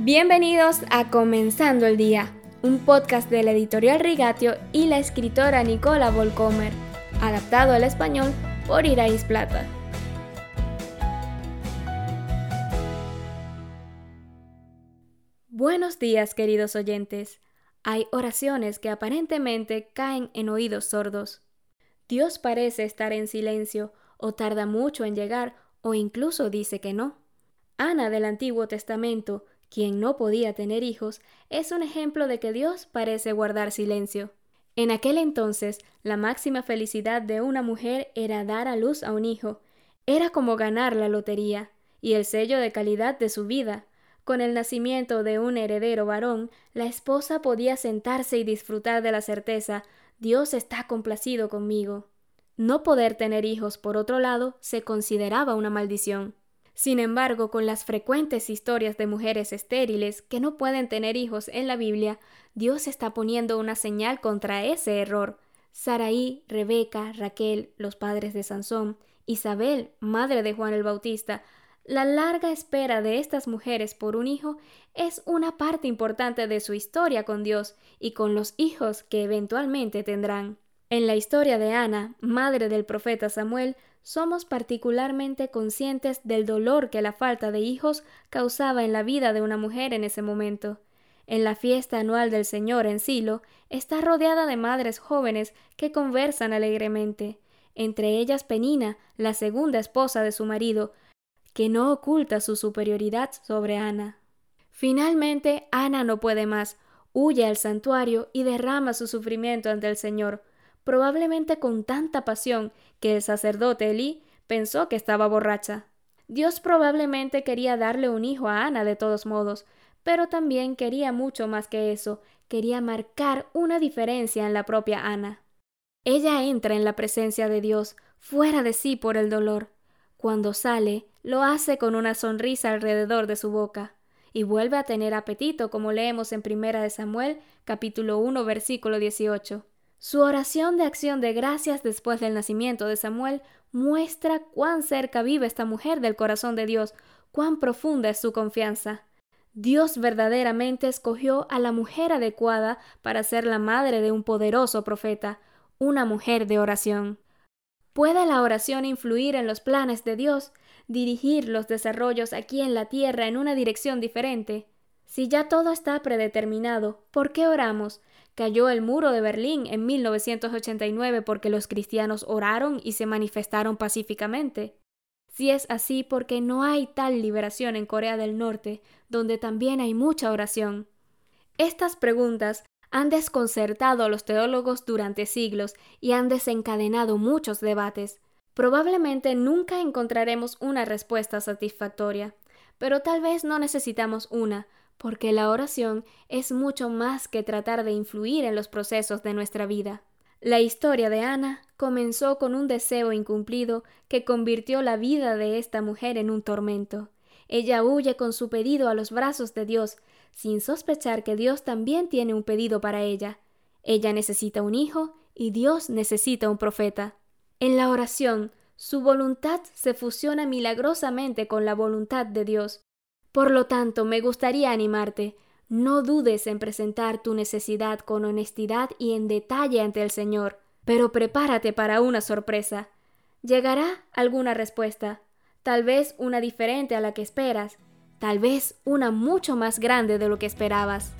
Bienvenidos a Comenzando el Día, un podcast de la editorial Rigatio y la escritora Nicola Volcomer, adaptado al español por Irais Plata. Buenos días, queridos oyentes. Hay oraciones que aparentemente caen en oídos sordos. Dios parece estar en silencio, o tarda mucho en llegar, o incluso dice que no. Ana del Antiguo Testamento quien no podía tener hijos, es un ejemplo de que Dios parece guardar silencio. En aquel entonces, la máxima felicidad de una mujer era dar a luz a un hijo. Era como ganar la lotería y el sello de calidad de su vida. Con el nacimiento de un heredero varón, la esposa podía sentarse y disfrutar de la certeza Dios está complacido conmigo. No poder tener hijos, por otro lado, se consideraba una maldición. Sin embargo, con las frecuentes historias de mujeres estériles que no pueden tener hijos en la Biblia, Dios está poniendo una señal contra ese error. Saraí, Rebeca, Raquel, los padres de Sansón, Isabel, madre de Juan el Bautista, la larga espera de estas mujeres por un hijo es una parte importante de su historia con Dios y con los hijos que eventualmente tendrán. En la historia de Ana, madre del profeta Samuel, somos particularmente conscientes del dolor que la falta de hijos causaba en la vida de una mujer en ese momento. En la fiesta anual del Señor en Silo, está rodeada de madres jóvenes que conversan alegremente, entre ellas Penina, la segunda esposa de su marido, que no oculta su superioridad sobre Ana. Finalmente, Ana no puede más, huye al santuario y derrama su sufrimiento ante el Señor, probablemente con tanta pasión que el sacerdote Elí pensó que estaba borracha. Dios probablemente quería darle un hijo a Ana de todos modos, pero también quería mucho más que eso, quería marcar una diferencia en la propia Ana. Ella entra en la presencia de Dios, fuera de sí por el dolor. Cuando sale, lo hace con una sonrisa alrededor de su boca, y vuelve a tener apetito, como leemos en Primera de Samuel, capítulo 1, versículo 18. Su oración de acción de gracias después del nacimiento de Samuel muestra cuán cerca vive esta mujer del corazón de Dios, cuán profunda es su confianza. Dios verdaderamente escogió a la mujer adecuada para ser la madre de un poderoso profeta, una mujer de oración. ¿Puede la oración influir en los planes de Dios, dirigir los desarrollos aquí en la tierra en una dirección diferente? Si ya todo está predeterminado, ¿por qué oramos? Cayó el muro de Berlín en 1989 porque los cristianos oraron y se manifestaron pacíficamente. Si es así, porque no hay tal liberación en Corea del Norte, donde también hay mucha oración. Estas preguntas han desconcertado a los teólogos durante siglos y han desencadenado muchos debates. Probablemente nunca encontraremos una respuesta satisfactoria, pero tal vez no necesitamos una, porque la oración es mucho más que tratar de influir en los procesos de nuestra vida. La historia de Ana comenzó con un deseo incumplido que convirtió la vida de esta mujer en un tormento. Ella huye con su pedido a los brazos de Dios, sin sospechar que Dios también tiene un pedido para ella. Ella necesita un hijo y Dios necesita un profeta. En la oración, su voluntad se fusiona milagrosamente con la voluntad de Dios. Por lo tanto, me gustaría animarte. No dudes en presentar tu necesidad con honestidad y en detalle ante el Señor, pero prepárate para una sorpresa. Llegará alguna respuesta, tal vez una diferente a la que esperas, tal vez una mucho más grande de lo que esperabas.